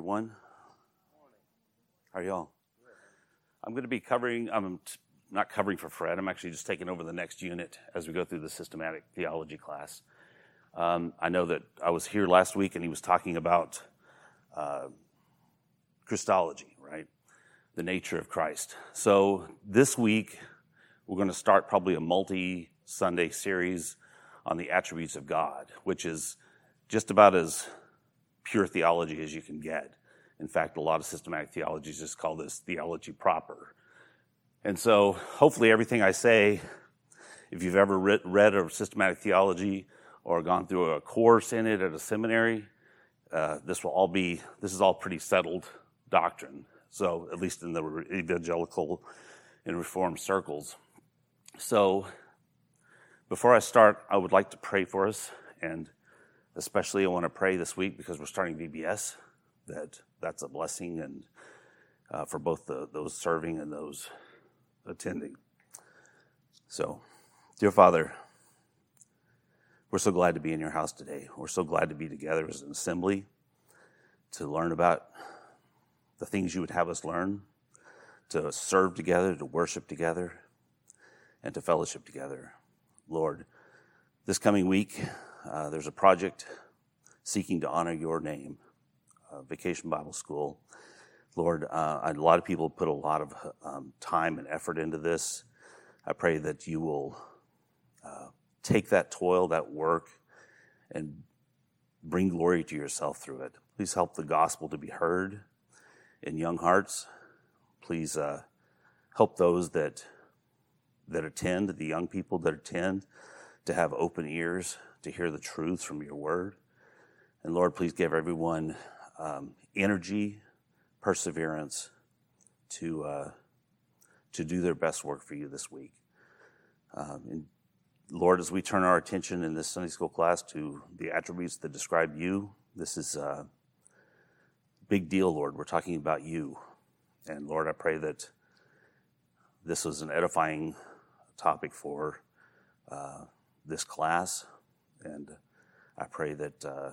everyone. How are y'all? I'm going to be covering, I'm not covering for Fred, I'm actually just taking over the next unit as we go through the systematic theology class. Um, I know that I was here last week and he was talking about uh, Christology, right? The nature of Christ. So this week, we're going to start probably a multi Sunday series on the attributes of God, which is just about as pure theology as you can get. In fact, a lot of systematic theologies just call this theology proper. And so, hopefully, everything I say, if you've ever read, read a systematic theology or gone through a course in it at a seminary, uh, this will all be, this is all pretty settled doctrine. So, at least in the evangelical and reformed circles. So, before I start, I would like to pray for us and Especially, I want to pray this week because we're starting VBS that that's a blessing and uh, for both the, those serving and those attending. So, dear Father, we're so glad to be in your house today. We're so glad to be together as an assembly to learn about the things you would have us learn, to serve together, to worship together, and to fellowship together. Lord, this coming week, uh, there's a project seeking to honor your name, Vacation Bible School. Lord, uh, a lot of people put a lot of um, time and effort into this. I pray that you will uh, take that toil, that work, and bring glory to yourself through it. Please help the gospel to be heard in young hearts. Please uh, help those that that attend, the young people that attend, to have open ears to hear the truth from your word. And Lord, please give everyone um, energy, perseverance to, uh, to do their best work for you this week. Um, and Lord, as we turn our attention in this Sunday school class to the attributes that describe you, this is a big deal, Lord. We're talking about you. And Lord, I pray that this was an edifying topic for uh, this class. And I pray that, uh,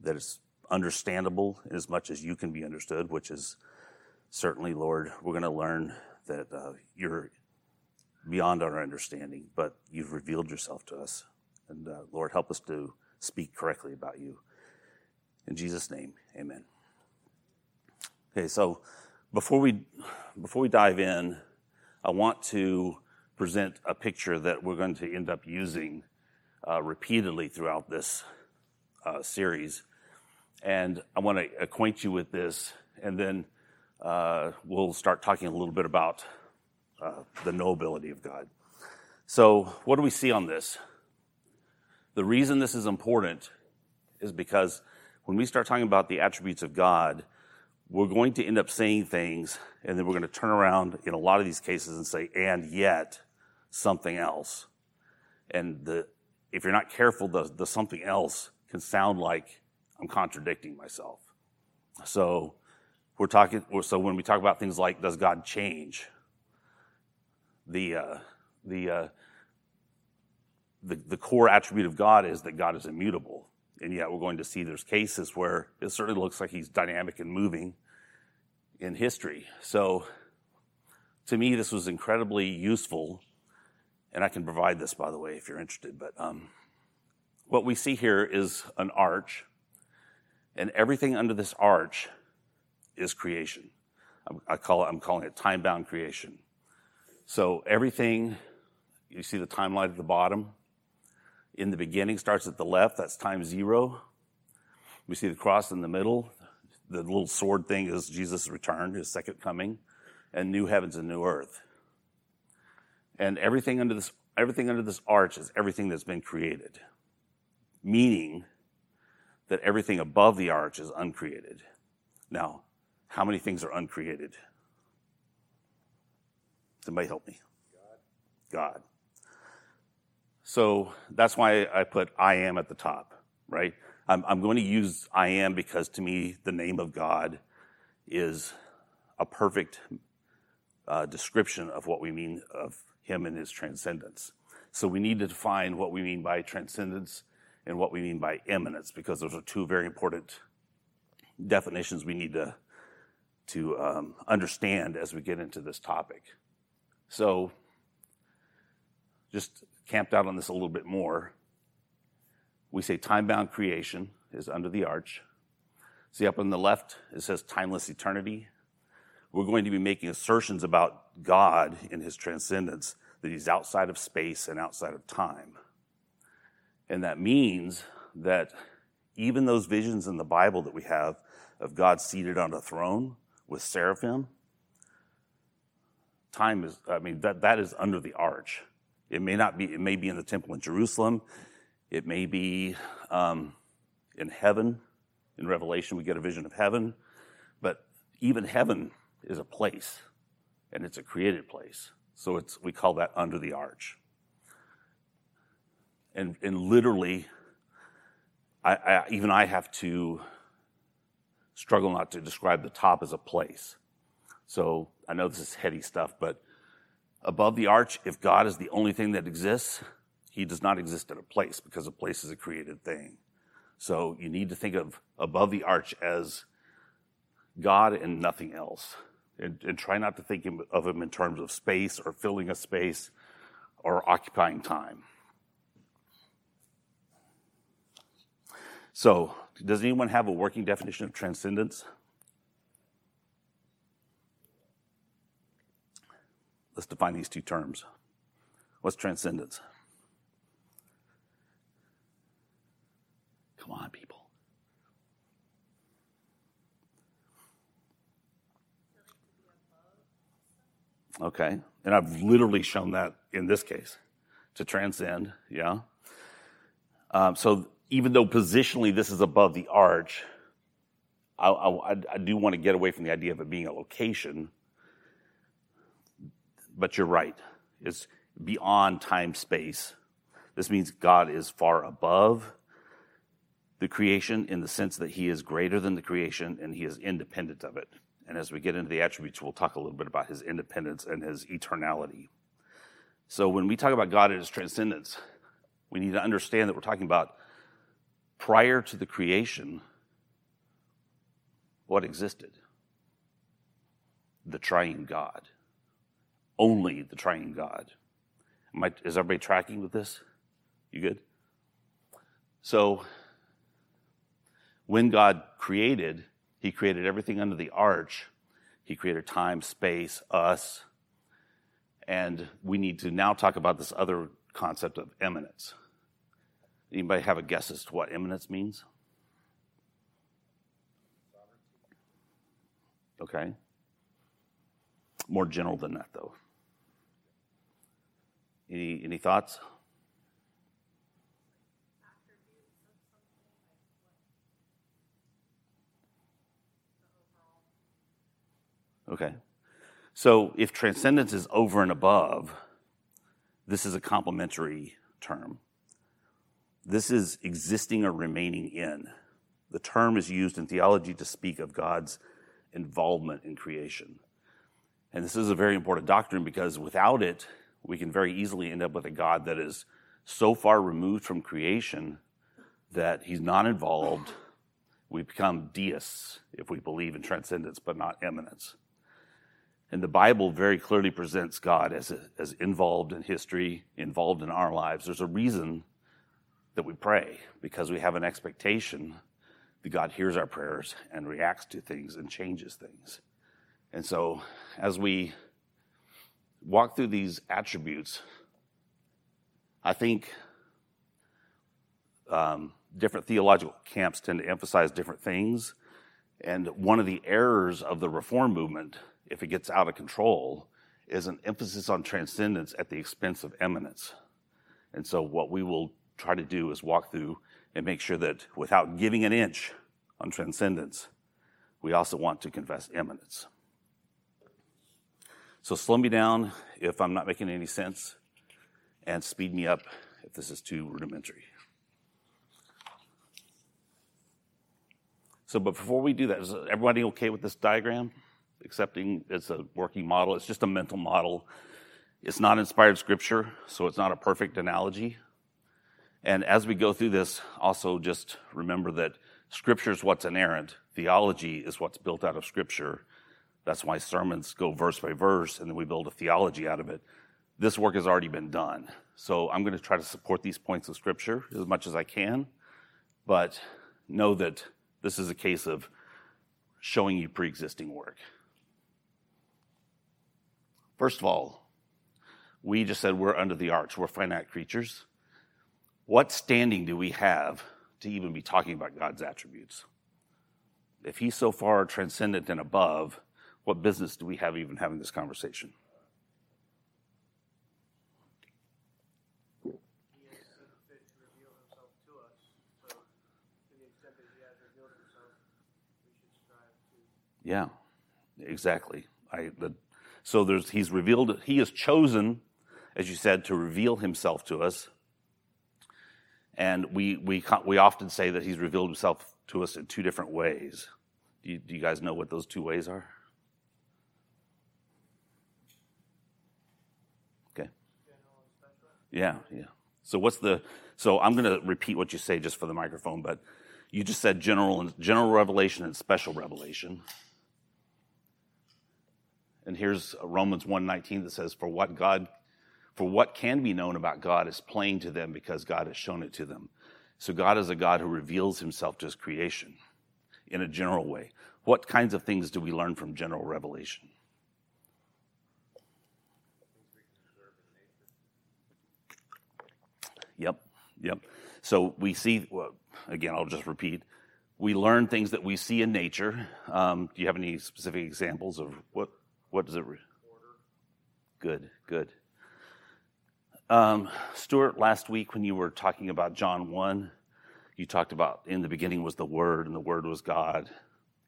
that it's understandable as much as you can be understood, which is certainly, Lord, we're going to learn that uh, you're beyond our understanding, but you've revealed yourself to us. And uh, Lord, help us to speak correctly about you. In Jesus' name, amen. Okay, so before we, before we dive in, I want to present a picture that we're going to end up using uh, repeatedly throughout this uh, series. And I want to acquaint you with this, and then uh, we'll start talking a little bit about uh, the knowability of God. So, what do we see on this? The reason this is important is because when we start talking about the attributes of God, we're going to end up saying things, and then we're going to turn around in a lot of these cases and say, and yet something else. And the if you're not careful, the, the something else can sound like I'm contradicting myself. So we're talking. So when we talk about things like does God change, the uh, the, uh, the the core attribute of God is that God is immutable, and yet we're going to see there's cases where it certainly looks like He's dynamic and moving in history. So to me, this was incredibly useful and I can provide this, by the way, if you're interested. But um, what we see here is an arch, and everything under this arch is creation. I call it, I'm calling it time bound creation. So everything, you see the timeline at the bottom. In the beginning starts at the left, that's time zero. We see the cross in the middle. The little sword thing is Jesus' return, his second coming, and new heavens and new earth. And everything under this, everything under this arch is everything that's been created. Meaning that everything above the arch is uncreated. Now, how many things are uncreated? Somebody help me. God. God. So that's why I put I am at the top, right? I'm, I'm, going to use I am because to me, the name of God is a perfect uh, description of what we mean of him and his transcendence. So we need to define what we mean by transcendence and what we mean by immanence, because those are two very important definitions we need to, to um, understand as we get into this topic. So, just camped out on this a little bit more. We say time bound creation is under the arch. See up on the left, it says timeless eternity. We're going to be making assertions about God in his transcendence, that he's outside of space and outside of time. And that means that even those visions in the Bible that we have of God seated on a throne with seraphim, time is, I mean, that, that is under the arch. It may not be, it may be in the temple in Jerusalem. It may be um, in heaven. In Revelation, we get a vision of heaven. But even heaven is a place, and it's a created place. So it's, we call that under the arch. And, and literally, I, I, even I have to struggle not to describe the top as a place. So I know this is heady stuff, but above the arch, if God is the only thing that exists, he does not exist in a place because a place is a created thing. So you need to think of above the arch as God and nothing else. And, and try not to think of him in terms of space or filling a space or occupying time. So, does anyone have a working definition of transcendence? Let's define these two terms. What's transcendence? Come on, people. Okay. And I've literally shown that in this case to transcend. Yeah. Um, so even though positionally this is above the arch, I, I, I do want to get away from the idea of it being a location. But you're right. It's beyond time space. This means God is far above the creation in the sense that he is greater than the creation and he is independent of it. And as we get into the attributes, we'll talk a little bit about his independence and his eternality. So when we talk about God and his transcendence, we need to understand that we're talking about prior to the creation, what existed? The triune God. Only the triune God. I, is everybody tracking with this? You good? So, when God created, He created everything under the arch. He created time, space, us. And we need to now talk about this other concept of immanence. Anybody have a guess as to what immanence means? Okay. More general than that, though. Any any thoughts? Okay. So if transcendence is over and above, this is a complementary term. This is existing or remaining in. The term is used in theology to speak of God's involvement in creation. And this is a very important doctrine because without it, we can very easily end up with a God that is so far removed from creation that he's not involved. We become deists if we believe in transcendence but not immanence. And the Bible very clearly presents God as, as involved in history, involved in our lives. There's a reason that we pray because we have an expectation that God hears our prayers and reacts to things and changes things. And so as we walk through these attributes, I think um, different theological camps tend to emphasize different things. And one of the errors of the reform movement, if it gets out of control, is an emphasis on transcendence at the expense of immanence. And so, what we will try to do is walk through and make sure that without giving an inch on transcendence, we also want to confess immanence. So slow me down if I'm not making any sense, and speed me up if this is too rudimentary. So, but before we do that, is everybody okay with this diagram? Accepting it's a working model, it's just a mental model. It's not inspired scripture, so it's not a perfect analogy. And as we go through this, also just remember that Scripture is what's inerrant, theology is what's built out of Scripture. That's why sermons go verse by verse, and then we build a theology out of it. This work has already been done. So I'm going to try to support these points of Scripture as much as I can, but know that this is a case of showing you pre existing work. First of all, we just said we're under the arch, we're finite creatures. What standing do we have to even be talking about God's attributes? If He's so far transcendent and above, what business do we have even having this conversation? Yeah, exactly. I, the, so there's, he's revealed, he has chosen, as you said, to reveal himself to us. And we, we, we often say that he's revealed himself to us in two different ways. Do you, do you guys know what those two ways are? Okay. Yeah, yeah. So what's the, so I'm going to repeat what you say just for the microphone, but you just said general, general revelation and special revelation. And here's Romans 1:19 that says, "For what God, for what can be known about God is plain to them because God has shown it to them." So God is a God who reveals himself to his creation in a general way. What kinds of things do we learn from general revelation? Yep, yep. So we see, well, again, I'll just repeat. We learn things that we see in nature. Um, do you have any specific examples of what what does it? Re- good, good. Um, Stuart, last week when you were talking about John 1, you talked about in the beginning was the Word, and the Word was God.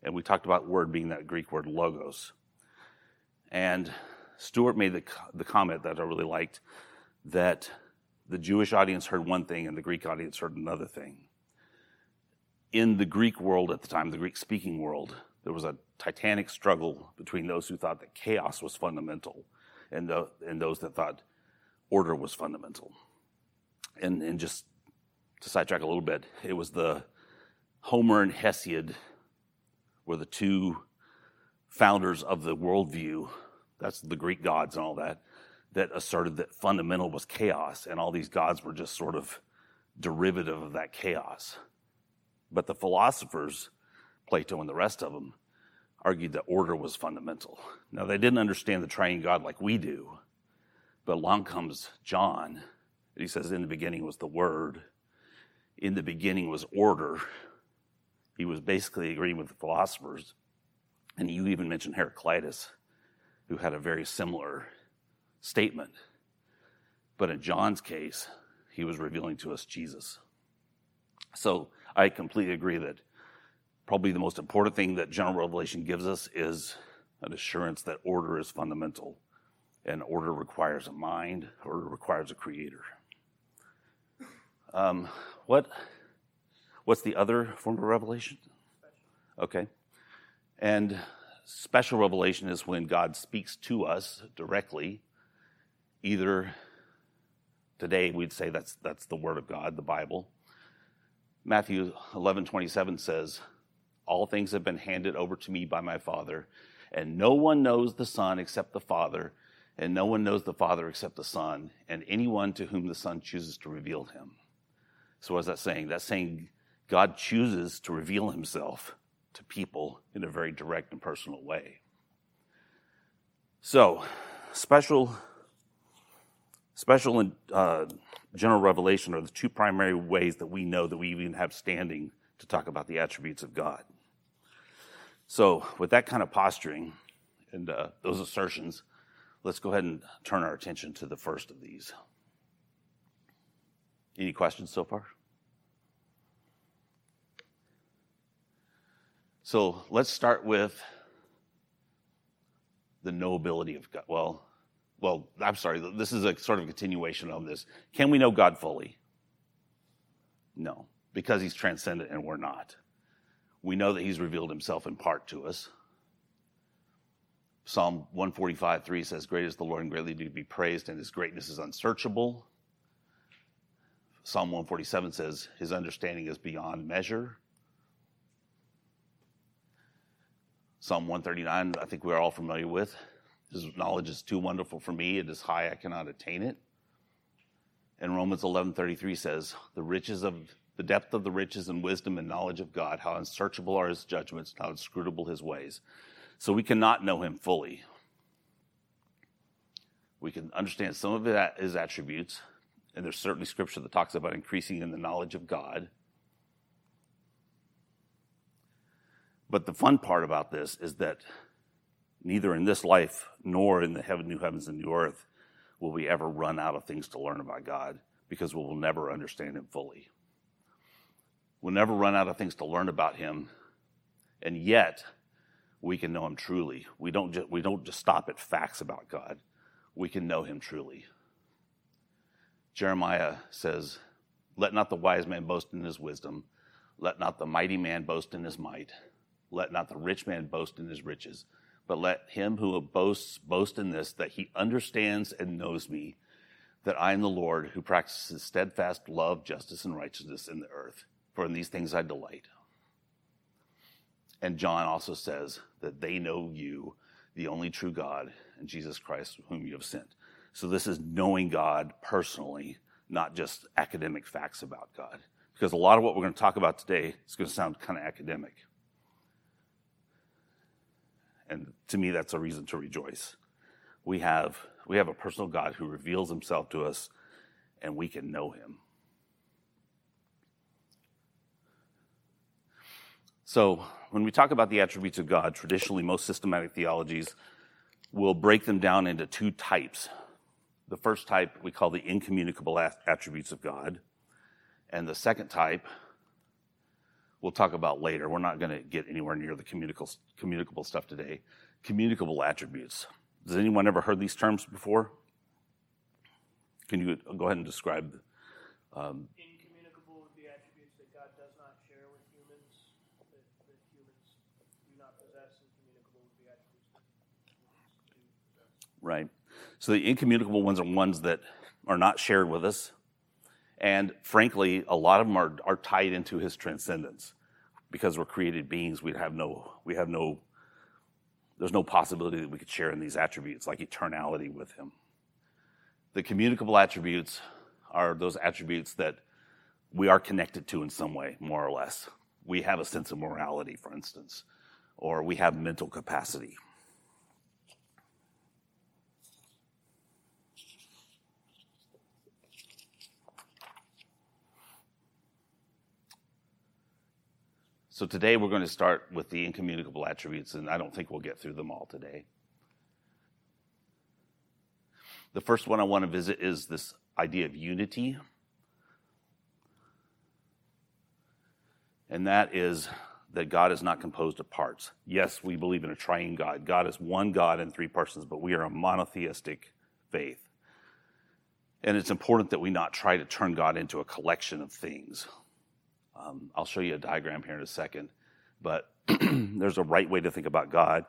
And we talked about Word being that Greek word logos. And Stuart made the, the comment that I really liked that the Jewish audience heard one thing and the Greek audience heard another thing. In the Greek world at the time, the Greek speaking world, there was a titanic struggle between those who thought that chaos was fundamental and, the, and those that thought order was fundamental. And, and just to sidetrack a little bit, it was the Homer and Hesiod were the two founders of the worldview. That's the Greek gods and all that, that asserted that fundamental was chaos, and all these gods were just sort of derivative of that chaos. But the philosophers Plato and the rest of them argued that order was fundamental. Now, they didn't understand the triune God like we do, but along comes John, and he says, In the beginning was the Word, in the beginning was order. He was basically agreeing with the philosophers. And you even mentioned Heraclitus, who had a very similar statement. But in John's case, he was revealing to us Jesus. So I completely agree that probably the most important thing that general revelation gives us is an assurance that order is fundamental and order requires a mind order requires a creator. Um, what what's the other form of revelation? Okay. And special revelation is when god speaks to us directly. Either today we'd say that's that's the word of god the bible. Matthew 11 27 says all things have been handed over to me by my Father, and no one knows the Son except the Father, and no one knows the Father except the Son, and anyone to whom the Son chooses to reveal him. So, what is that saying? That's saying God chooses to reveal himself to people in a very direct and personal way. So, special, special and uh, general revelation are the two primary ways that we know that we even have standing to talk about the attributes of God. So, with that kind of posturing and uh, those assertions, let's go ahead and turn our attention to the first of these. Any questions so far? So let's start with the knowability of God. Well, well, I'm sorry. This is a sort of continuation of this. Can we know God fully? No, because He's transcendent and we're not. We know that he's revealed himself in part to us. Psalm 145, 3 says, Great is the Lord and greatly to be praised, and his greatness is unsearchable. Psalm 147 says, His understanding is beyond measure. Psalm 139, I think we're all familiar with. His knowledge is too wonderful for me. It is high, I cannot attain it. And Romans 11:33 says, "The riches of the depth of the riches and wisdom and knowledge of God, how unsearchable are his judgments, how inscrutable his ways." So we cannot know him fully. We can understand some of his attributes, and there's certainly scripture that talks about increasing in the knowledge of God. But the fun part about this is that neither in this life nor in the heaven, new heavens, and new earth will we ever run out of things to learn about God because we will never understand Him fully. We'll never run out of things to learn about Him, and yet we can know Him truly. We don't just, we don't just stop at facts about God, we can know Him truly. Jeremiah says, Let not the wise man boast in his wisdom, let not the mighty man boast in his might, let not the rich man boast in his riches but let him who boasts boast in this, that he understands and knows me, that I am the Lord who practices steadfast love, justice, and righteousness in the earth. For in these things I delight. And John also says that they know you, the only true God, and Jesus Christ, whom you have sent. So this is knowing God personally, not just academic facts about God. Because a lot of what we're going to talk about today is going to sound kind of academic. And to me, that's a reason to rejoice. We have, we have a personal God who reveals himself to us, and we can know him. So, when we talk about the attributes of God, traditionally, most systematic theologies will break them down into two types. The first type we call the incommunicable attributes of God, and the second type we'll talk about later. We're not going to get anywhere near the communicable, communicable stuff today. Communicable attributes. Has anyone ever heard these terms before? Can you go ahead and describe? Um, Incommunicable would be attributes that God does not share with humans, that, that humans do not possess, and communicable would be attributes that humans do possess. Right. So the incommunicable ones are ones that are not shared with us, and frankly, a lot of them are, are tied into his transcendence. Because we're created beings, we have no, we have no, there's no possibility that we could share in these attributes like eternality with him. The communicable attributes are those attributes that we are connected to in some way, more or less. We have a sense of morality, for instance, or we have mental capacity. So today we're going to start with the incommunicable attributes, and I don't think we'll get through them all today. The first one I want to visit is this idea of unity. And that is that God is not composed of parts. Yes, we believe in a triune God. God is one God in three persons, but we are a monotheistic faith. And it's important that we not try to turn God into a collection of things. Um, I'll show you a diagram here in a second, but there's a right way to think about God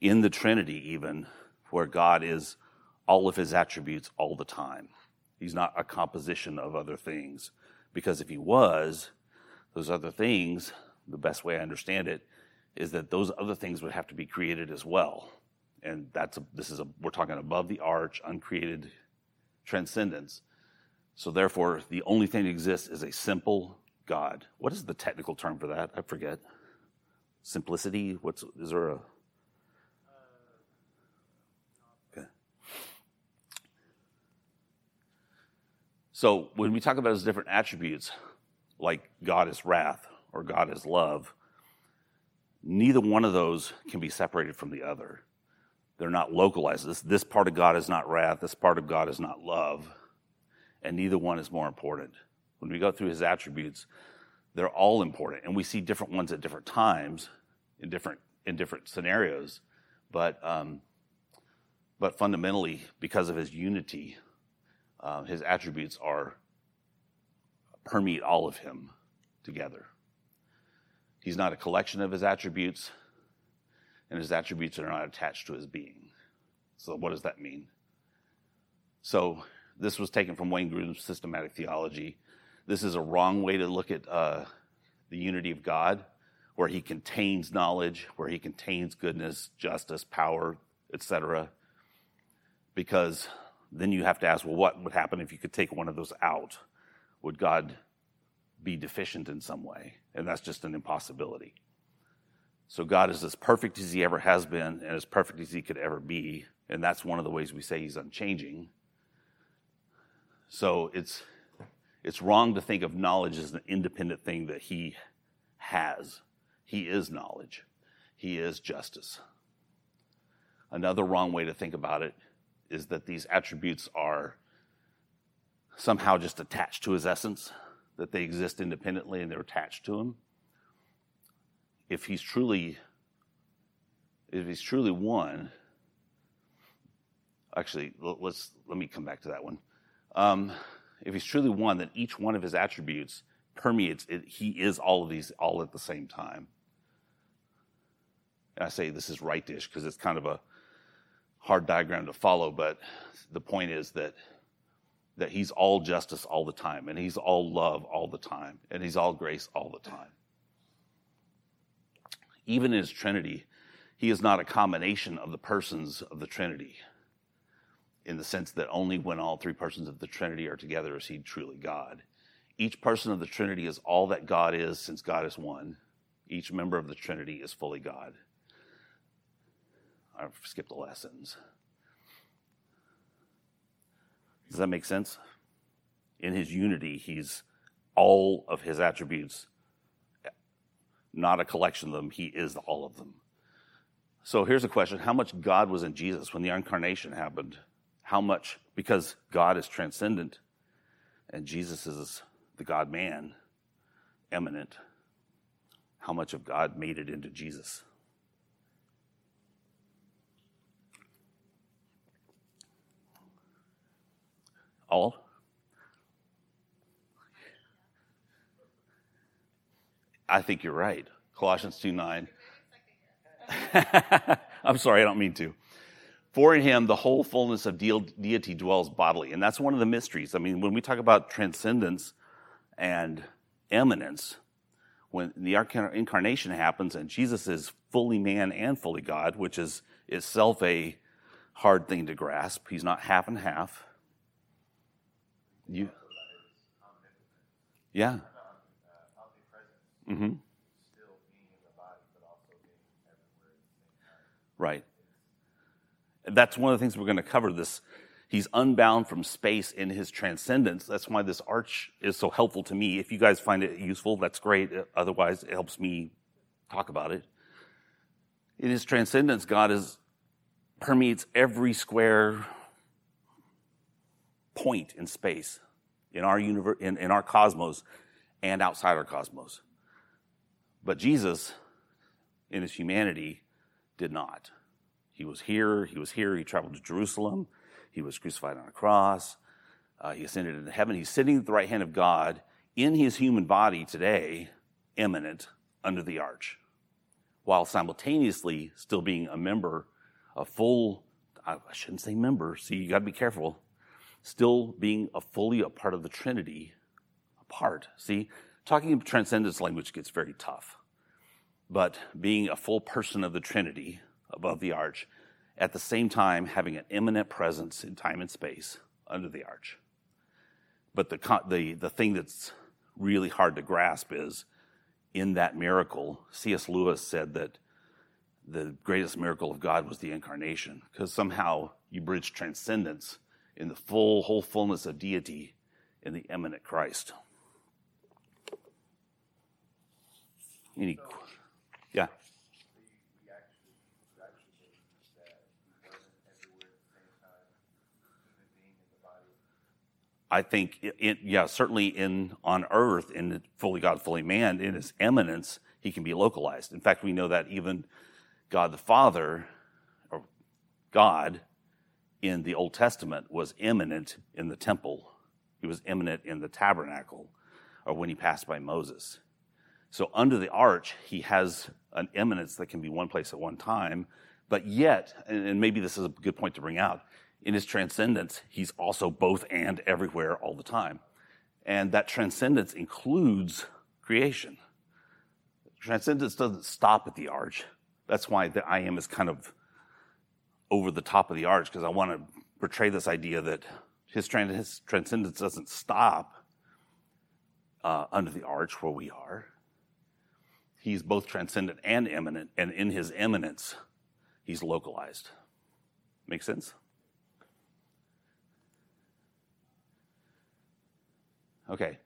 in the Trinity, even where God is all of his attributes all the time. He's not a composition of other things. Because if he was, those other things, the best way I understand it, is that those other things would have to be created as well. And that's a, this is a, we're talking above the arch, uncreated transcendence. So therefore, the only thing that exists is a simple God. What is the technical term for that? I forget. Simplicity? What's is there a uh, Okay. So when we talk about his different attributes, like God is wrath or God is love, neither one of those can be separated from the other. They're not localized. This, this part of God is not wrath, this part of God is not love, and neither one is more important when we go through his attributes, they're all important. And we see different ones at different times in different, in different scenarios. But, um, but fundamentally, because of his unity, uh, his attributes are permeate all of him together. He's not a collection of his attributes, and his attributes are not attached to his being. So, what does that mean? So, this was taken from Wayne Grudem's systematic theology This is a wrong way to look at uh, the unity of God, where He contains knowledge, where He contains goodness, justice, power, etc. Because then you have to ask, well, what would happen if you could take one of those out? Would God be deficient in some way? And that's just an impossibility. So God is as perfect as He ever has been and as perfect as He could ever be. And that's one of the ways we say He's unchanging. So it's, it's wrong to think of knowledge as an independent thing that He has. He is knowledge, He is justice. Another wrong way to think about it is that these attributes are somehow just attached to his essence, that they exist independently and they're attached to him. If he's truly if he's truly one, actually, let's let me come back to that one. Um, if he's truly one, then each one of his attributes permeates. It, he is all of these all at the same time. And I say this is right-ish because it's kind of a hard diagram to follow, but the point is that that he's all justice all the time, and he's all love all the time, and he's all grace all the time. Even in his Trinity, he is not a combination of the persons of the Trinity, in the sense that only when all three persons of the Trinity are together is he truly God. Each person of the Trinity is all that God is, since God is one. Each member of the Trinity is fully God. I've skipped the last sentence. Does that make sense? In his unity, he's all of his attributes, not a collection of them. He is all of them. So here's a question How much God was in Jesus when the incarnation happened? How much? Because God is transcendent and Jesus is the God man, immanent. How much of God made it into Jesus? All? I think you're right. Colossians 2 9. I'm sorry, I don't mean to. For in him, the whole fullness of deity dwells bodily. And that's one of the mysteries. I mean, when we talk about transcendence and immanence, when the incarnation happens and Jesus is fully man and fully God, which is itself a hard thing to grasp, he's not half and half. You. Yeah. Mm-hmm. Right. That's one of the things we're going to cover this. He's unbound from space in his transcendence. That's why this arch is so helpful to me. If you guys find it useful, that's great. Otherwise, it helps me talk about it. In his transcendence, God is permeates every square point in space, in our universe, in, in our cosmos, and outside our cosmos. But Jesus, in his humanity, did not. He was here, he was here, he traveled to Jerusalem, he was crucified on a cross, uh, he ascended into heaven. He's sitting at the right hand of God in his human body today, immanent under the arch, while simultaneously still being a member, a full, I shouldn't say member, see, you got to be careful, still being a fully a part of the Trinity, a part. See, talking of transcendence language gets very tough. But being a full person of the Trinity above the arch, at the same time having an immanent presence in time and space under the arch. But the, the, the thing that's really hard to grasp is in that miracle, C.S. Lewis said that the greatest miracle of God was the incarnation, because somehow you bridge transcendence in the full, whole fullness of deity in the immanent Christ. Any. I think, it, it, yeah, certainly in on Earth, in fully God, fully man, in His immanence, He can be localized. In fact, we know that even God the Father, or God, in the Old Testament was immanent in the temple. He was immanent in the tabernacle or when he passed by Moses. So under the arch, he has an immanence that can be one place at one time, but yet, and maybe this is a good point to bring out, in his transcendence, he's also both and everywhere all the time. And that transcendence includes creation. Transcendence doesn't stop at the arch. That's why the I am is kind of over the top of the arch, because I want to portray this idea that his, trans- his transcendence doesn't stop uh, under the arch where we are. He's both transcendent and immanent, and in his immanence, he's localized. Make sense? Okay,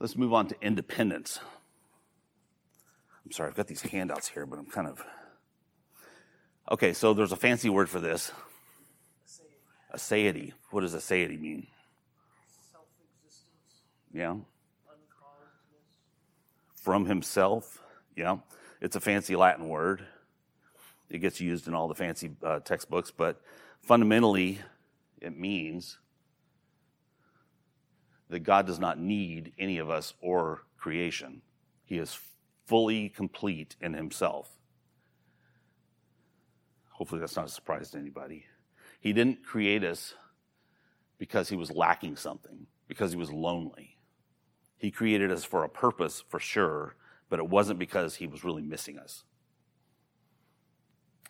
let's move on to independence. I'm sorry, I've got these handouts here, but I'm kind of. Okay, so there's a fancy word for this. Aseity. What does aseity mean? Self existence, Yeah. From himself. Yeah. It's a fancy Latin word. It gets used in all the fancy uh, textbooks, but fundamentally, it means that God does not need any of us or creation. He is fully complete in himself. Hopefully, that's not a surprise to anybody. He didn't create us because he was lacking something, because he was lonely. He created us for a purpose, for sure, but it wasn't because he was really missing us.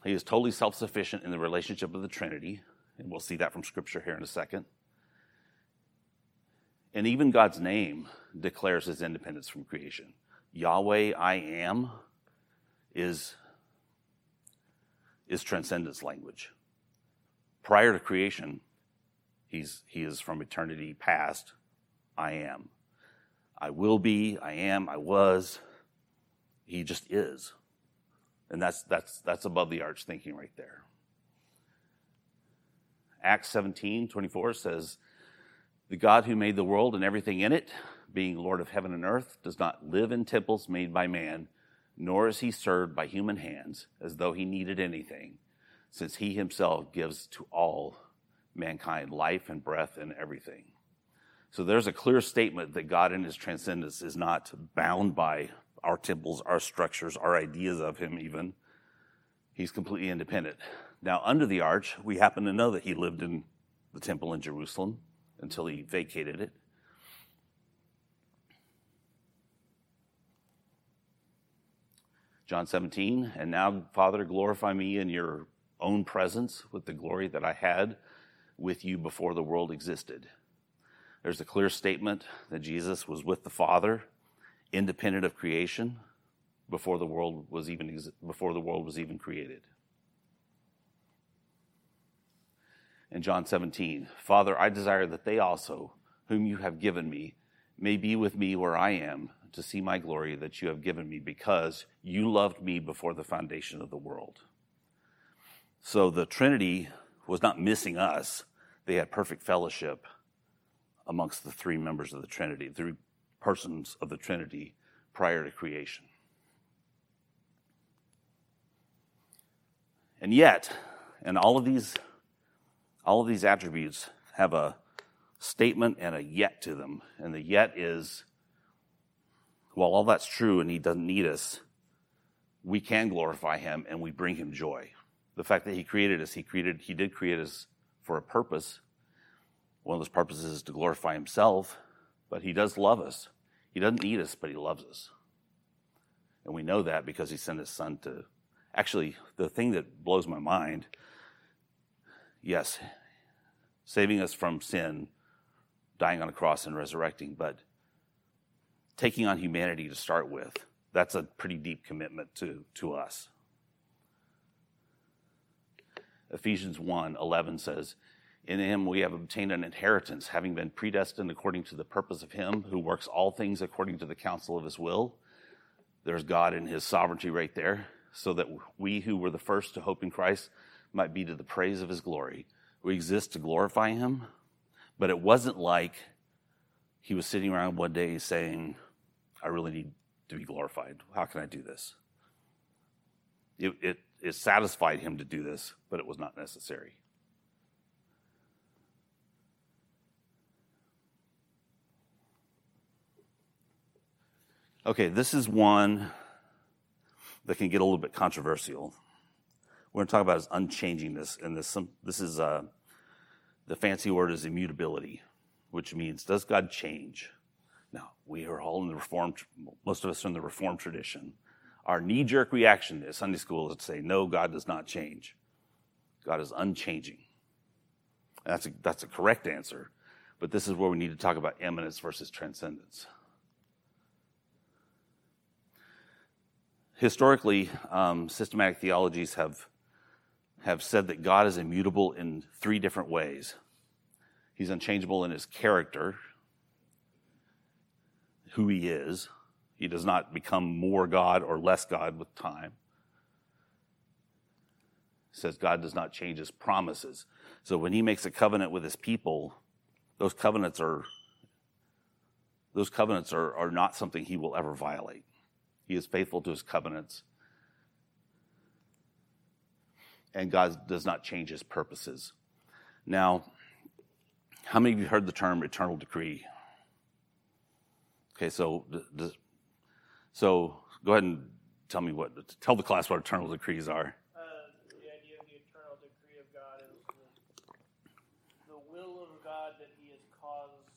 He is totally self sufficient in the relationship of the Trinity, and we'll see that from Scripture here in a second. And even God's name declares his independence from creation. Yahweh, I am, is, is transcendence language. Prior to creation, he's, he is from eternity past, I am. I will be, I am, I was. He just is. And that's, that's, that's above the arch thinking right there. Acts 17, 24 says, The God who made the world and everything in it, being Lord of heaven and earth, does not live in temples made by man, nor is he served by human hands as though he needed anything, since he himself gives to all mankind life and breath and everything. So there's a clear statement that God in his transcendence is not bound by our temples, our structures, our ideas of him, even. He's completely independent. Now, under the arch, we happen to know that he lived in the temple in Jerusalem until he vacated it. John 17, and now, Father, glorify me in your own presence with the glory that I had with you before the world existed. There's a clear statement that Jesus was with the Father, independent of creation, before the world was even before the world was even created. In John 17, Father, I desire that they also, whom you have given me, may be with me where I am, to see my glory that you have given me, because you loved me before the foundation of the world. So the Trinity was not missing us; they had perfect fellowship amongst the three members of the Trinity, three persons of the Trinity prior to creation. And yet, and all of these all of these attributes have a statement and a yet to them. And the yet is while all that's true and he doesn't need us, we can glorify him and we bring him joy. The fact that he created us, he created he did create us for a purpose. One of those purposes is to glorify himself, but he does love us. He doesn't need us, but he loves us. And we know that because he sent his son to. Actually, the thing that blows my mind yes, saving us from sin, dying on a cross and resurrecting, but taking on humanity to start with, that's a pretty deep commitment to, to us. Ephesians 1 11 says, in him we have obtained an inheritance, having been predestined according to the purpose of him who works all things according to the counsel of his will. There's God in his sovereignty right there, so that we who were the first to hope in Christ might be to the praise of his glory. We exist to glorify him, but it wasn't like he was sitting around one day saying, I really need to be glorified. How can I do this? It, it, it satisfied him to do this, but it was not necessary. Okay, this is one that can get a little bit controversial. We're going to talk about is unchangingness, and this this is uh, the fancy word is immutability, which means does God change? Now, we are all in the Reformed, most of us are in the Reformed tradition. Our knee jerk reaction to Sunday school is to say, no, God does not change. God is unchanging. That's a, that's a correct answer. But this is where we need to talk about immanence versus transcendence. Historically, um, systematic theologies have, have said that God is immutable in three different ways. He's unchangeable in his character, who he is. He does not become more God or less God with time. It says God does not change his promises. So when he makes a covenant with his people, those covenants are those covenants are, are not something he will ever violate. He is faithful to his covenants. And God does not change his purposes. Now, how many of you heard the term eternal decree? Okay, so so go ahead and tell me what tell the class what eternal decrees are. Uh, the idea of the eternal decree of God is the, the will of God that He has caused,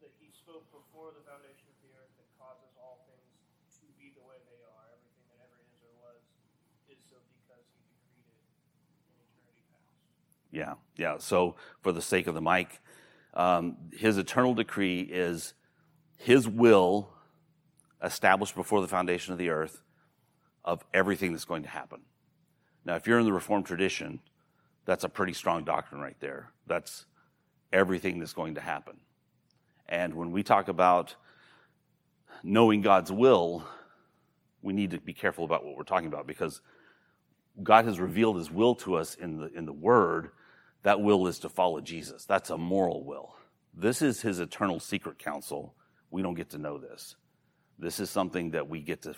that He spoke before the foundation of the earth, that causes all things to be the way they are. Everything that ever is or was is so because He decreed it in eternity past. Yeah, yeah. So for the sake of the mic, um, His eternal decree is His will established before the foundation of the earth of everything that's going to happen. Now, if you're in the Reformed tradition, that's a pretty strong doctrine right there. That's everything that's going to happen. And when we talk about knowing God's will, we need to be careful about what we're talking about because God has revealed his will to us in the, in the word. That will is to follow Jesus. That's a moral will. This is his eternal secret counsel. We don't get to know this. This is something that we get to.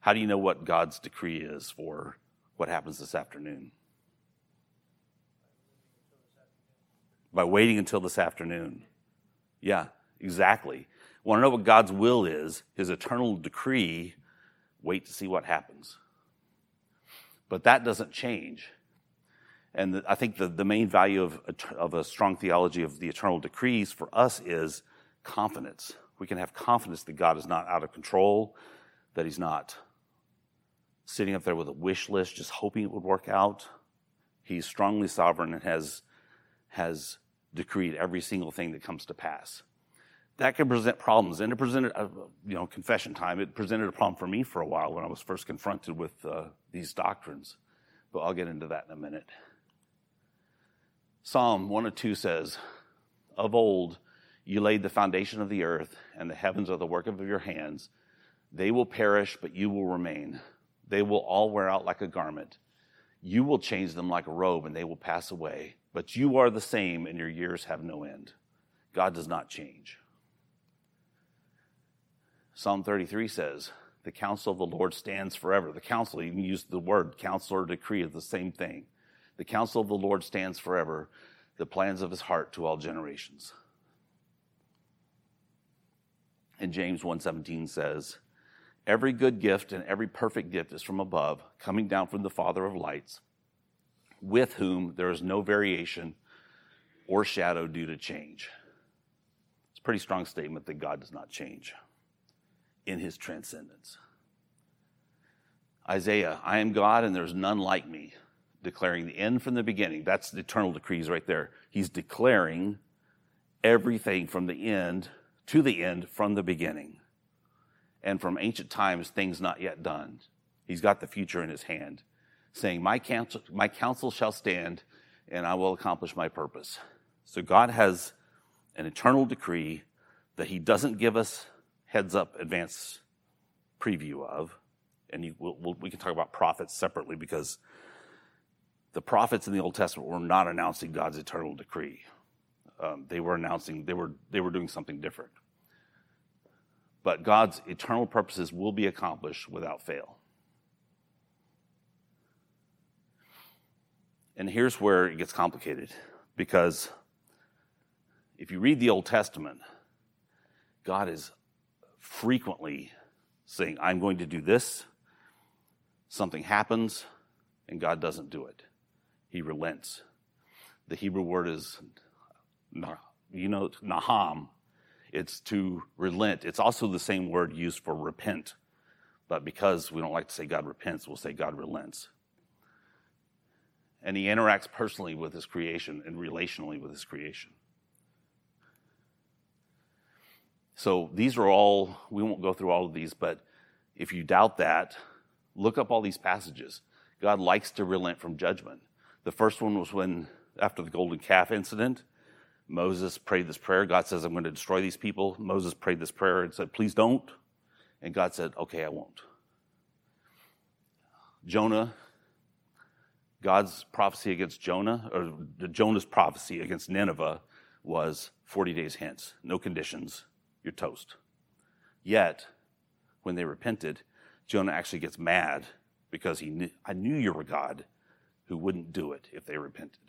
How do you know what God's decree is for what happens this afternoon? By waiting until this afternoon. Yeah, exactly. Want to know what God's will is, his eternal decree, wait to see what happens. But that doesn't change. And the, I think the, the main value of, of a strong theology of the eternal decrees for us is confidence. We can have confidence that God is not out of control, that He's not sitting up there with a wish list just hoping it would work out. He's strongly sovereign and has, has decreed every single thing that comes to pass. That can present problems, and it presented, a, you know, confession time. It presented a problem for me for a while when I was first confronted with uh, these doctrines. But I'll get into that in a minute. Psalm 1 and 2 says, Of old, you laid the foundation of the earth, and the heavens are the work of your hands. They will perish, but you will remain. They will all wear out like a garment. You will change them like a robe, and they will pass away. But you are the same, and your years have no end. God does not change. Psalm 33 says, The counsel of the Lord stands forever. The counsel, even used the word counsel or decree, is the same thing. The counsel of the Lord stands forever, the plans of his heart to all generations. And James 1:17 says, "Every good gift and every perfect gift is from above, coming down from the Father of lights, with whom there is no variation or shadow due to change." It's a pretty strong statement that God does not change in his transcendence. Isaiah, I am God and there's none like me, declaring the end from the beginning. That's the eternal decrees right there. He's declaring everything from the end to the end from the beginning. And from ancient times, things not yet done. He's got the future in his hand, saying, My counsel, my counsel shall stand, and I will accomplish my purpose. So God has an eternal decree that he doesn't give us heads up advance preview of. And we'll, we'll, we can talk about prophets separately because the prophets in the Old Testament were not announcing God's eternal decree um, they were announcing they were they were doing something different. But God's eternal purposes will be accomplished without fail. And here's where it gets complicated because if you read the Old Testament, God is frequently saying, I'm going to do this. Something happens, and God doesn't do it. He relents. The Hebrew word is you know, Naham. It's to relent. It's also the same word used for repent. But because we don't like to say God repents, we'll say God relents. And he interacts personally with his creation and relationally with his creation. So these are all, we won't go through all of these, but if you doubt that, look up all these passages. God likes to relent from judgment. The first one was when, after the golden calf incident, Moses prayed this prayer. God says, I'm going to destroy these people. Moses prayed this prayer and said, Please don't. And God said, Okay, I won't. Jonah, God's prophecy against Jonah, or Jonah's prophecy against Nineveh was 40 days hence, no conditions, you're toast. Yet, when they repented, Jonah actually gets mad because he knew, I knew you were God who wouldn't do it if they repented.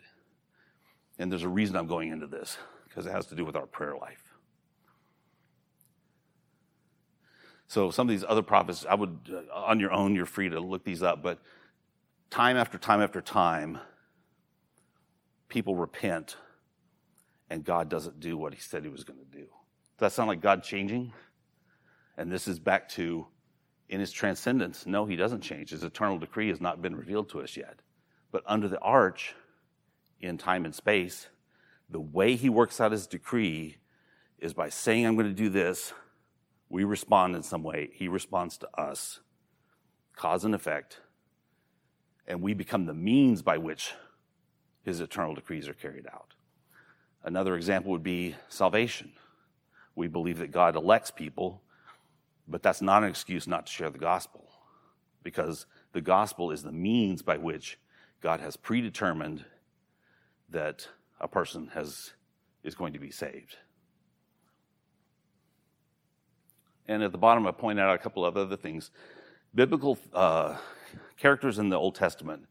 And there's a reason I'm going into this because it has to do with our prayer life. So some of these other prophets, I would, uh, on your own, you're free to look these up, but time after time after time, people repent and God doesn't do what he said he was going to do. Does that sound like God changing? And this is back to in his transcendence. No, he doesn't change. His eternal decree has not been revealed to us yet. But under the arch, in time and space, the way he works out his decree is by saying, I'm going to do this. We respond in some way. He responds to us, cause and effect, and we become the means by which his eternal decrees are carried out. Another example would be salvation. We believe that God elects people, but that's not an excuse not to share the gospel because the gospel is the means by which God has predetermined that a person has, is going to be saved. And at the bottom, I point out a couple of other things. Biblical uh, characters in the Old Testament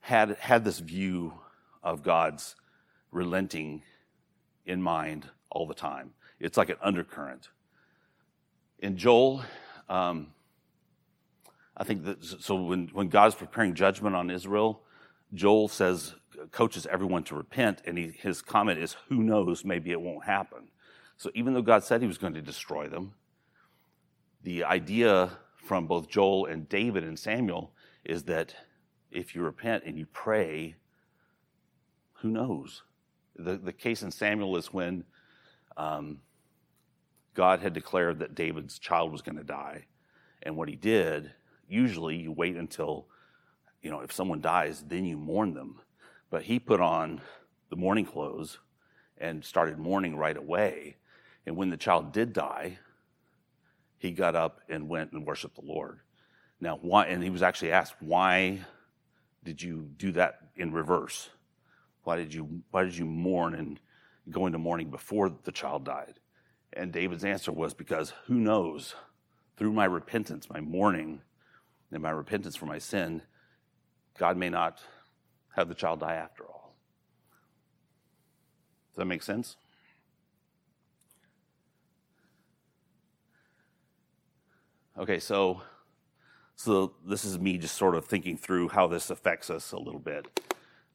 had, had this view of God's relenting in mind all the time. It's like an undercurrent. In Joel, um, I think that so when, when God's preparing judgment on Israel, Joel says, coaches everyone to repent, and he, his comment is, Who knows, maybe it won't happen. So even though God said he was going to destroy them, the idea from both Joel and David and Samuel is that if you repent and you pray, who knows? The, the case in Samuel is when um, God had declared that David's child was going to die. And what he did, usually you wait until, you know, if someone dies, then you mourn them. But he put on the mourning clothes and started mourning right away. And when the child did die, he got up and went and worshiped the Lord. Now, why? And he was actually asked, "Why did you do that in reverse? Why did you Why did you mourn and go into mourning before the child died?" And David's answer was, "Because who knows? Through my repentance, my mourning, and my repentance for my sin, God may not have the child die after all." Does that make sense? Okay, so so this is me just sort of thinking through how this affects us a little bit.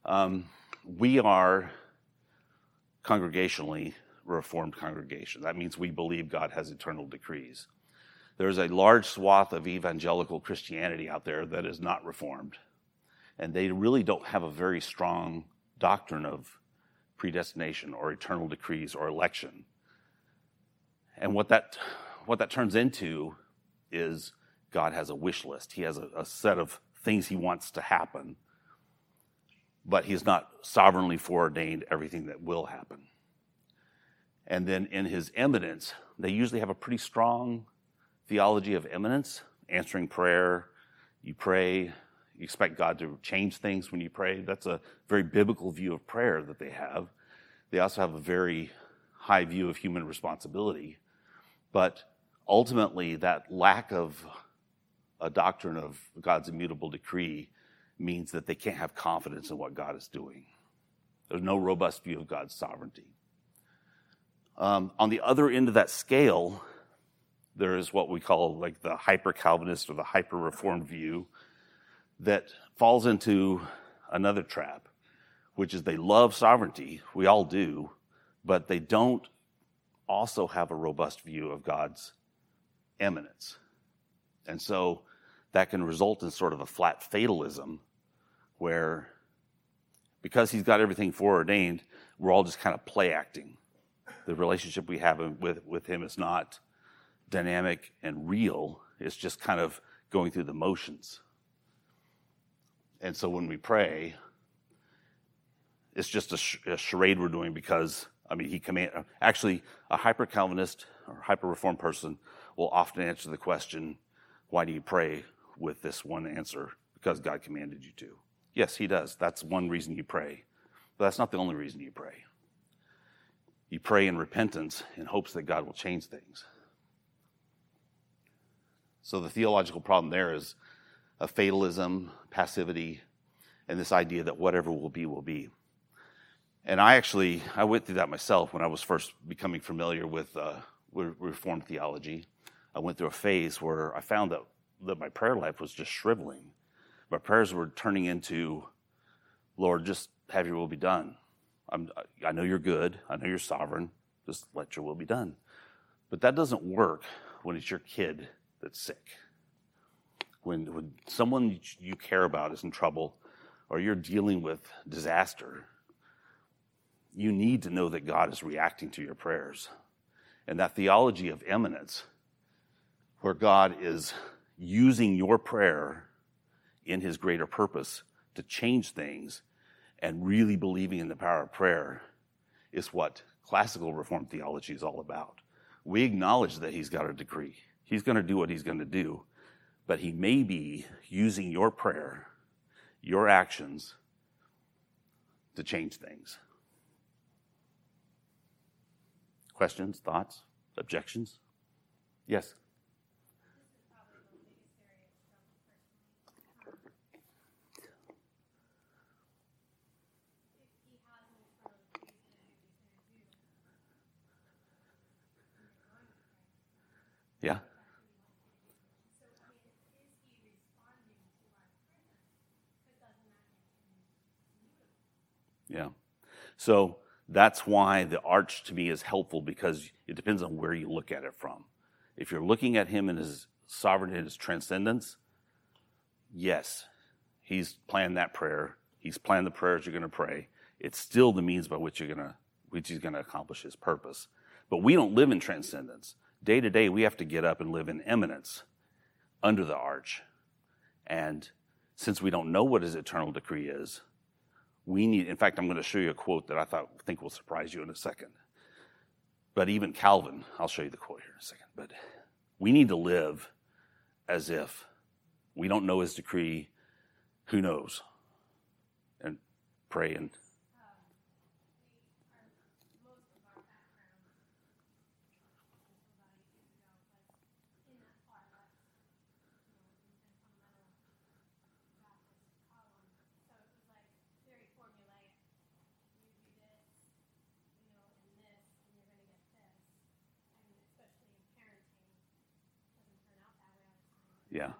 Um, we are congregationally reformed congregation. That means we believe God has eternal decrees. There's a large swath of evangelical Christianity out there that is not reformed, and they really don't have a very strong doctrine of predestination or eternal decrees or election. And what that what that turns into is God has a wish list. He has a, a set of things he wants to happen, but he's not sovereignly foreordained everything that will happen. And then in his immanence, they usually have a pretty strong theology of immanence, answering prayer. You pray, expect God to change things when you pray. That's a very biblical view of prayer that they have. They also have a very high view of human responsibility. But ultimately, that lack of a doctrine of God's immutable decree means that they can't have confidence in what God is doing. There's no robust view of God's sovereignty. Um, on the other end of that scale, there is what we call like the hyper Calvinist or the hyper Reformed view that falls into another trap, which is they love sovereignty. We all do, but they don't also have a robust view of God's immanence. And so that can result in sort of a flat fatalism where because he's got everything foreordained, we're all just kind of play acting. The relationship we have with, with him is not dynamic and real, it's just kind of going through the motions. And so when we pray, it's just a, sh- a charade we're doing because, I mean, he command, actually, a hyper Calvinist or hyper reformed person will often answer the question, why do you pray with this one answer? Because God commanded you to. Yes, he does. That's one reason you pray. But that's not the only reason you pray. You pray in repentance in hopes that God will change things. So the theological problem there is a fatalism, passivity, and this idea that whatever will be, will be. And I actually, I went through that myself when I was first becoming familiar with, uh, Reformed theology. I went through a phase where I found that, that my prayer life was just shriveling. My prayers were turning into, Lord, just have your will be done. I'm, I know you're good. I know you're sovereign. Just let your will be done. But that doesn't work when it's your kid that's sick. When, when someone you care about is in trouble or you're dealing with disaster, you need to know that God is reacting to your prayers. And that theology of immanence, where God is using your prayer in his greater purpose to change things and really believing in the power of prayer, is what classical Reformed theology is all about. We acknowledge that he's got a decree. He's going to do what he's going to do, but he may be using your prayer, your actions, to change things. Questions, thoughts, objections? Yes. Yeah. Yeah. So that's why the arch to me is helpful because it depends on where you look at it from. If you're looking at him in his sovereignty and his transcendence, yes, he's planned that prayer. He's planned the prayers you're going to pray. It's still the means by which you're going to, which he's going to accomplish his purpose. But we don't live in transcendence. Day to day, we have to get up and live in immanence under the arch. And since we don't know what his eternal decree is, we need, in fact, I'm going to show you a quote that I thought, think will surprise you in a second. But even Calvin, I'll show you the quote here in a second. But we need to live as if we don't know his decree. Who knows? And pray and Yeah.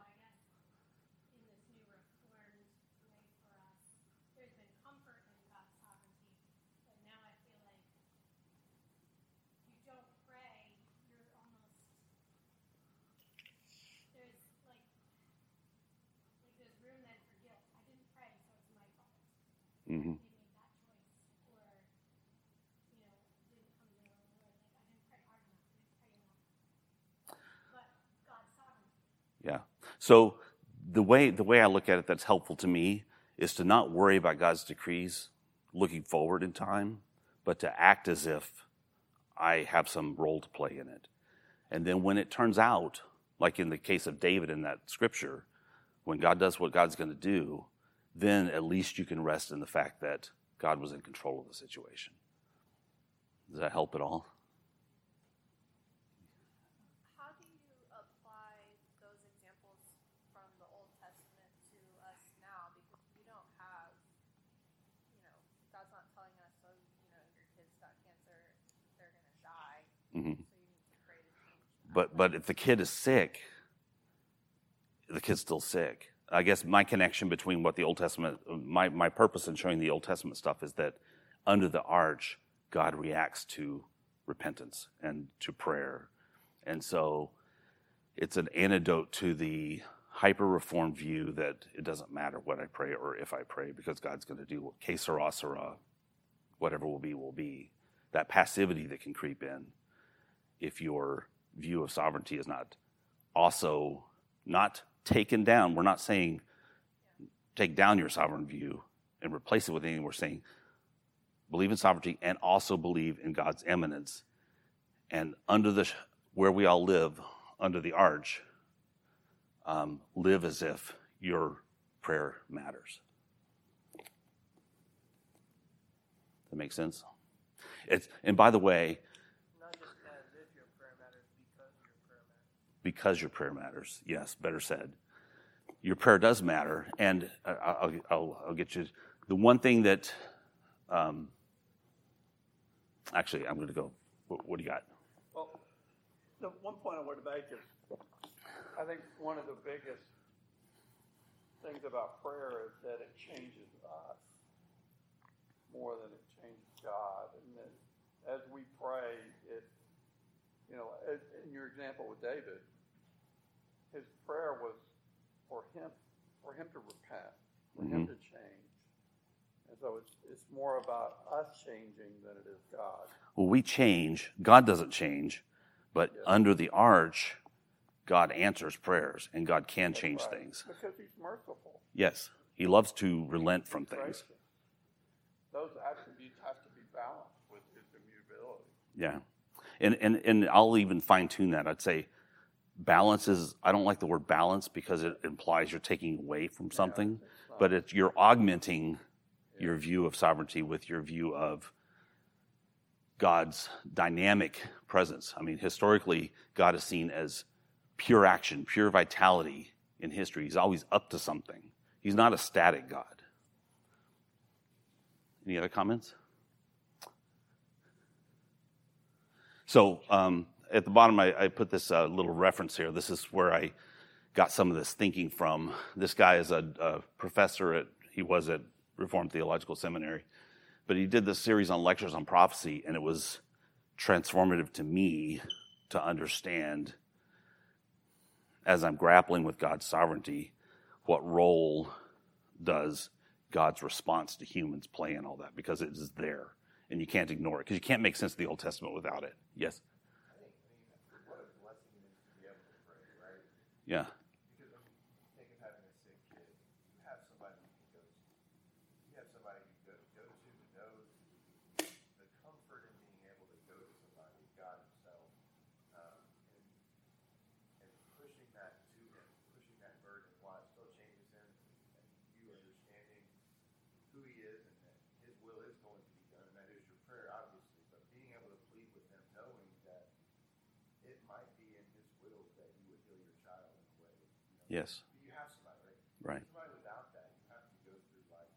Mm-hmm. Yeah. So the way the way I look at it that's helpful to me is to not worry about God's decrees looking forward in time, but to act as if I have some role to play in it. And then when it turns out, like in the case of David in that scripture, when God does what God's going to do, then at least you can rest in the fact that God was in control of the situation. Does that help at all? Mm-hmm. But but if the kid is sick, the kid's still sick. I guess my connection between what the Old Testament, my, my purpose in showing the Old Testament stuff is that under the arch, God reacts to repentance and to prayer. And so it's an antidote to the hyper reformed view that it doesn't matter what I pray or if I pray because God's going to do what, que sera, sera, whatever will be, will be. That passivity that can creep in if your view of sovereignty is not also not taken down. We're not saying take down your sovereign view and replace it with anything. We're saying believe in sovereignty and also believe in God's immanence. And under the where we all live, under the arch, um, live as if your prayer matters. That makes sense. It's, and by the way, Not just as if your prayer matters, because your prayer matters. Because your prayer matters. Yes, better said. Your prayer does matter, and I'll, I'll, I'll get you the one thing that. Um, actually, I'm going to go. What, what do you got? Well, the one point I want to make is, I think one of the biggest things about prayer is that it changes us more than it changes God. And then as we pray, it, you know, in your example with David, his prayer was for him, for him to repent, for him mm-hmm. to change. And so it's, it's more about us changing than it is God. Well, we change. God doesn't change, but under the arch, God answers prayers, and God can change Right. things. Because he's merciful. Yes, He loves to relent from things. Those attributes have to be balanced with his immutability. Yeah. And, and, and I'll even fine tune that. I'd say balance is, I don't like the word balance because it implies you're taking away from something, but it's, you're augmenting your view of sovereignty with your view of God's dynamic presence. I mean, historically, God is seen as pure action, pure vitality in history. He's always up to something. He's not a static God. Any other comments? So um, at the bottom, I, I put this uh, little reference here. This is where I got some of this thinking from. This guy is a, a professor at, he was at Reformed Theological Seminary, but he did this series on lectures on prophecy, and it was transformative to me to understand as I'm grappling with God's sovereignty, what role does God's response to humans play in all that? Because it is there, and you can't ignore it, because you can't make sense of the Old Testament without it. Yes? what a blessing it is to be able to pray, right? Yeah. Because when you think of having a sick kid, you have somebody you can go to. You have somebody you can go, go to who knows the comfort in being able to go to somebody, God Himself, um, and, and pushing that to Him, pushing that burden, while it still changes Him, and you understanding who He is and that His will is going to be done, and that is your prayer, obviously, but being able to plead with Him, knowing that it might be in His will that you would heal your child in a way. You know, Yes. you have somebody, right? Right. Somebody without that, you have to go through life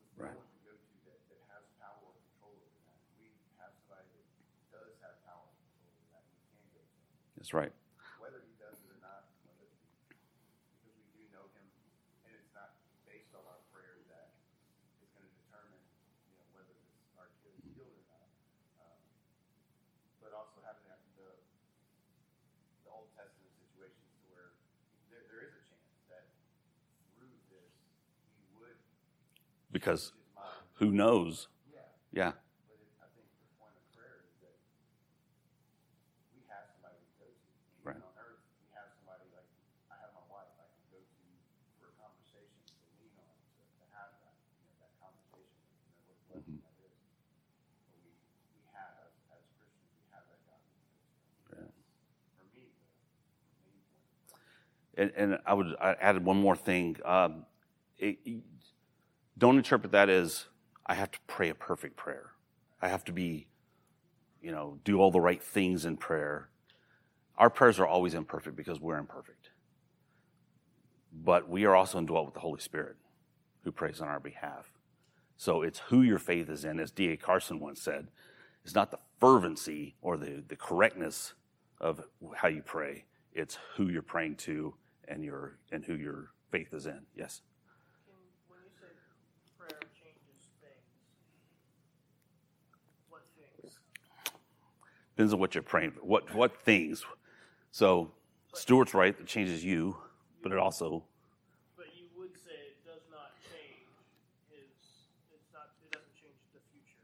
with Right. one to go to that, that has power or control over that. We have somebody that does have power and control over that. We can go to. That's right. Whether he does it or not, whether because we do know him, and it's not based on our prayer that is going to determine, you know, whether this, our kid is healed or not. Um, but also having that the the Old Testament situations to where there, there is a chance that through this he would Because change his mind. who knows? Yeah, Yeah. but it, I think the point of prayer is that we have somebody to go to. Right. Even on earth, we have somebody like I have my wife I can go to for a conversation to lean on to, to have that you know that conversation. You know what a blessing that is. But we we have as, as Christians we have that God. to go to. Yeah. For me, the main point. And, and I would I added one more thing. Um, it, don't interpret that as I have to pray a perfect prayer. I have to be, you know, do all the right things in prayer. Our prayers are always imperfect because we're imperfect. But we are also indwelt with the Holy Spirit who prays on our behalf. So it's who your faith is in, as D.A. Carson once said. It's not the fervency or the, the correctness of how you pray. It's who you're praying to and your and who your faith is in. Yes. Can, when you say prayer changes things, what things? Depends on what you're praying for. What, what things? So, Stuart's right, it changes you, but it also. But you would say it does not change his, it's not, it doesn't change the future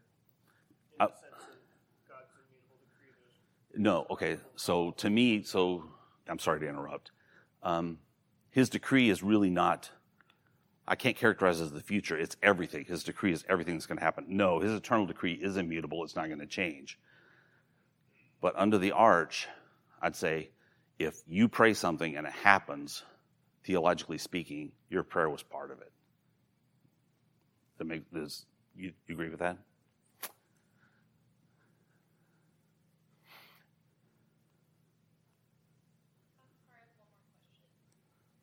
in Uh, the sense that God's immutable decree. No, okay. So to me, so I'm sorry to interrupt. Um, his decree is really not. I can't characterize it as the future. It's everything. His decree is everything that's going to happen. No, his eternal decree is immutable. It's not going to change. But under the arch, I'd say if you pray something and it happens, theologically speaking, your prayer was part of it. That make this you, you agree with that?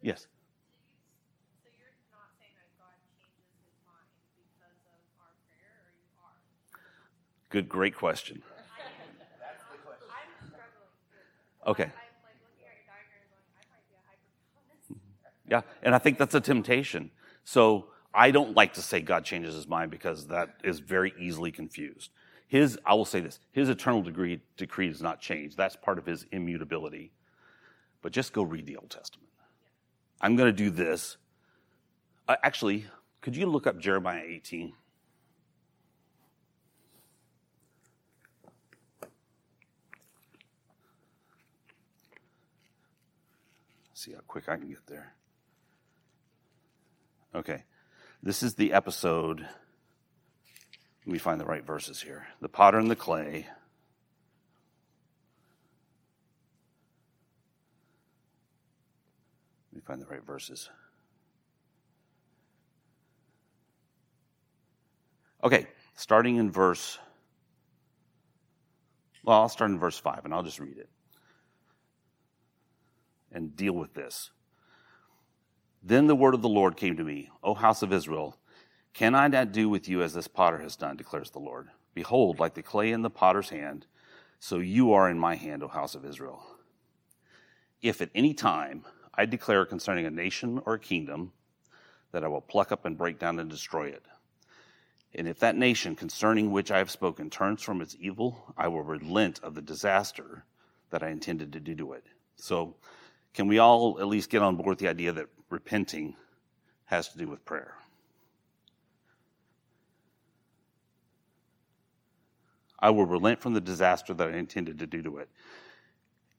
Yes. So you're not saying that God changes his mind because of our prayer, or you are? Good, great question. I'm struggling. Okay. I'm like looking at your diagram going, I might be a hyper Yeah, and I think that's a temptation. So I don't like to say God changes his mind because that is very easily confused. His, I will say this, his eternal degree, decree does not change. That's part of his immutability. But just go read the Old Testament. I'm going to do this. Uh, actually, could you look up Jeremiah 18? See how quick I can get there. Okay. This is the episode. Let me find the right verses here. The potter and the clay. Let me find the right verses. Okay, starting in verse. Well, I'll start in verse 5 and I'll just read it and deal with this. Then the word of the Lord came to me, O house of Israel, can I not do with you as this potter has done, declares the Lord? Behold, like the clay in the potter's hand, so you are in my hand, O house of Israel. If at any time I declare concerning a nation or a kingdom that I will pluck up and break down and destroy it, and if that nation concerning which I have spoken turns from its evil, I will relent of the disaster that I intended to do to it. So, can we all at least get on board with the idea that repenting has to do with prayer? I will relent from the disaster that I intended to do to it.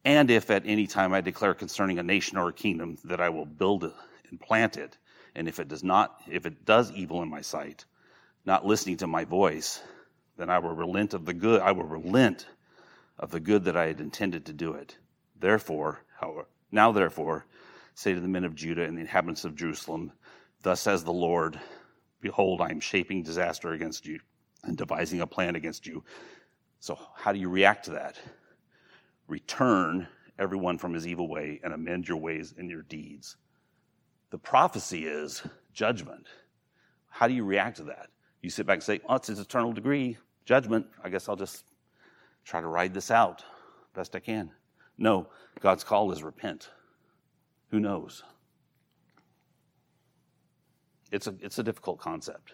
And if at any time I declare concerning a nation or a kingdom that I will build and plant it, and if it does not, if it does evil in my sight, not listening to my voice, then I will relent of the good. I will relent of the good that I had intended to do it. Therefore, however, now therefore, say to the men of Judah and the inhabitants of Jerusalem, Thus says the Lord, Behold, I am shaping disaster against you and devising a plan against you. So, how do you react to that? Return everyone from his evil way and amend your ways and your deeds. The prophecy is judgment. How do you react to that? You sit back and say, Oh, it's his eternal degree, judgment. I guess I'll just try to ride this out best I can. No, God's call is repent. Who knows? It's a, it's a difficult concept,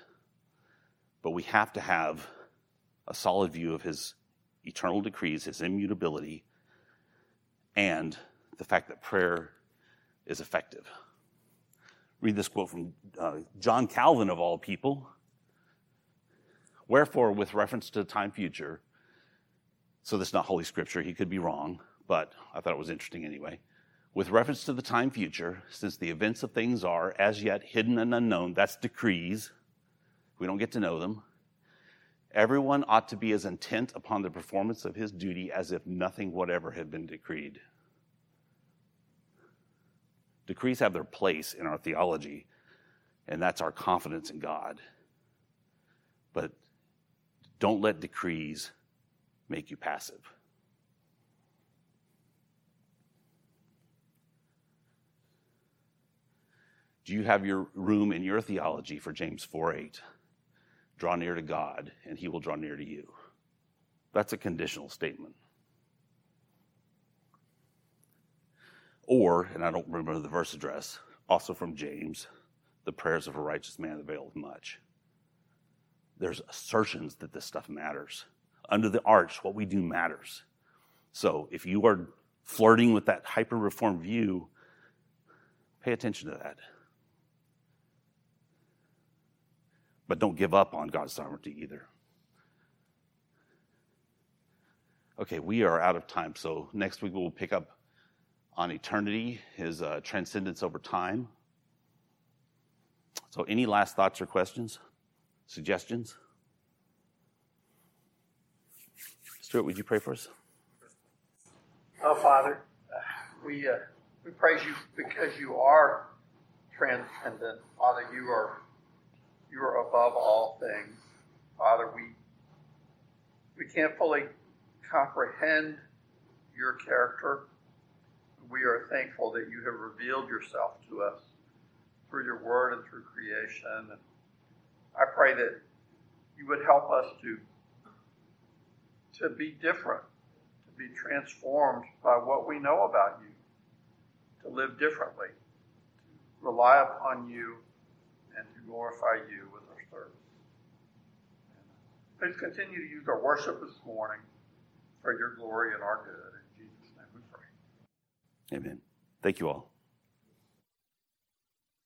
but we have to have a solid view of his eternal decrees, his immutability, and the fact that prayer is effective. Read this quote from uh, John Calvin, of all people. Wherefore, with reference to the time future, so this is not Holy Scripture, he could be wrong, but I thought it was interesting anyway. With reference to the time future, since the events of things are as yet hidden and unknown, that's decrees, we don't get to know them. Everyone ought to be as intent upon the performance of his duty as if nothing whatever had been decreed. Decrees have their place in our theology, and that's our confidence in God. But don't let decrees make you passive. Do you have your room in your theology for James 4 8? Draw near to God, and he will draw near to you. That's a conditional statement. Or, and I don't remember the verse address, also from James, the prayers of a righteous man availeth much. There's assertions that this stuff matters. Under the arch, what we do matters. So if you are flirting with that hyper reformed view, pay attention to that. But don't give up on God's sovereignty either. Okay, we are out of time. So next week we'll pick up on eternity, his uh, transcendence over time. So, any last thoughts or questions, suggestions? Stuart, would you pray for us? Oh, Father, we, uh, we praise you because you are transcendent. Father, you are, you are above all things. Father, we, we can't fully comprehend your character. We are thankful that you have revealed yourself to us through your word and through creation. I pray that you would help us to, to be different, to be transformed by what we know about you, to live differently, to rely upon you, and to glorify you with our service. Please continue to use our worship this morning for your glory and our good. In Jesus' name we pray. Amen. Thank you all.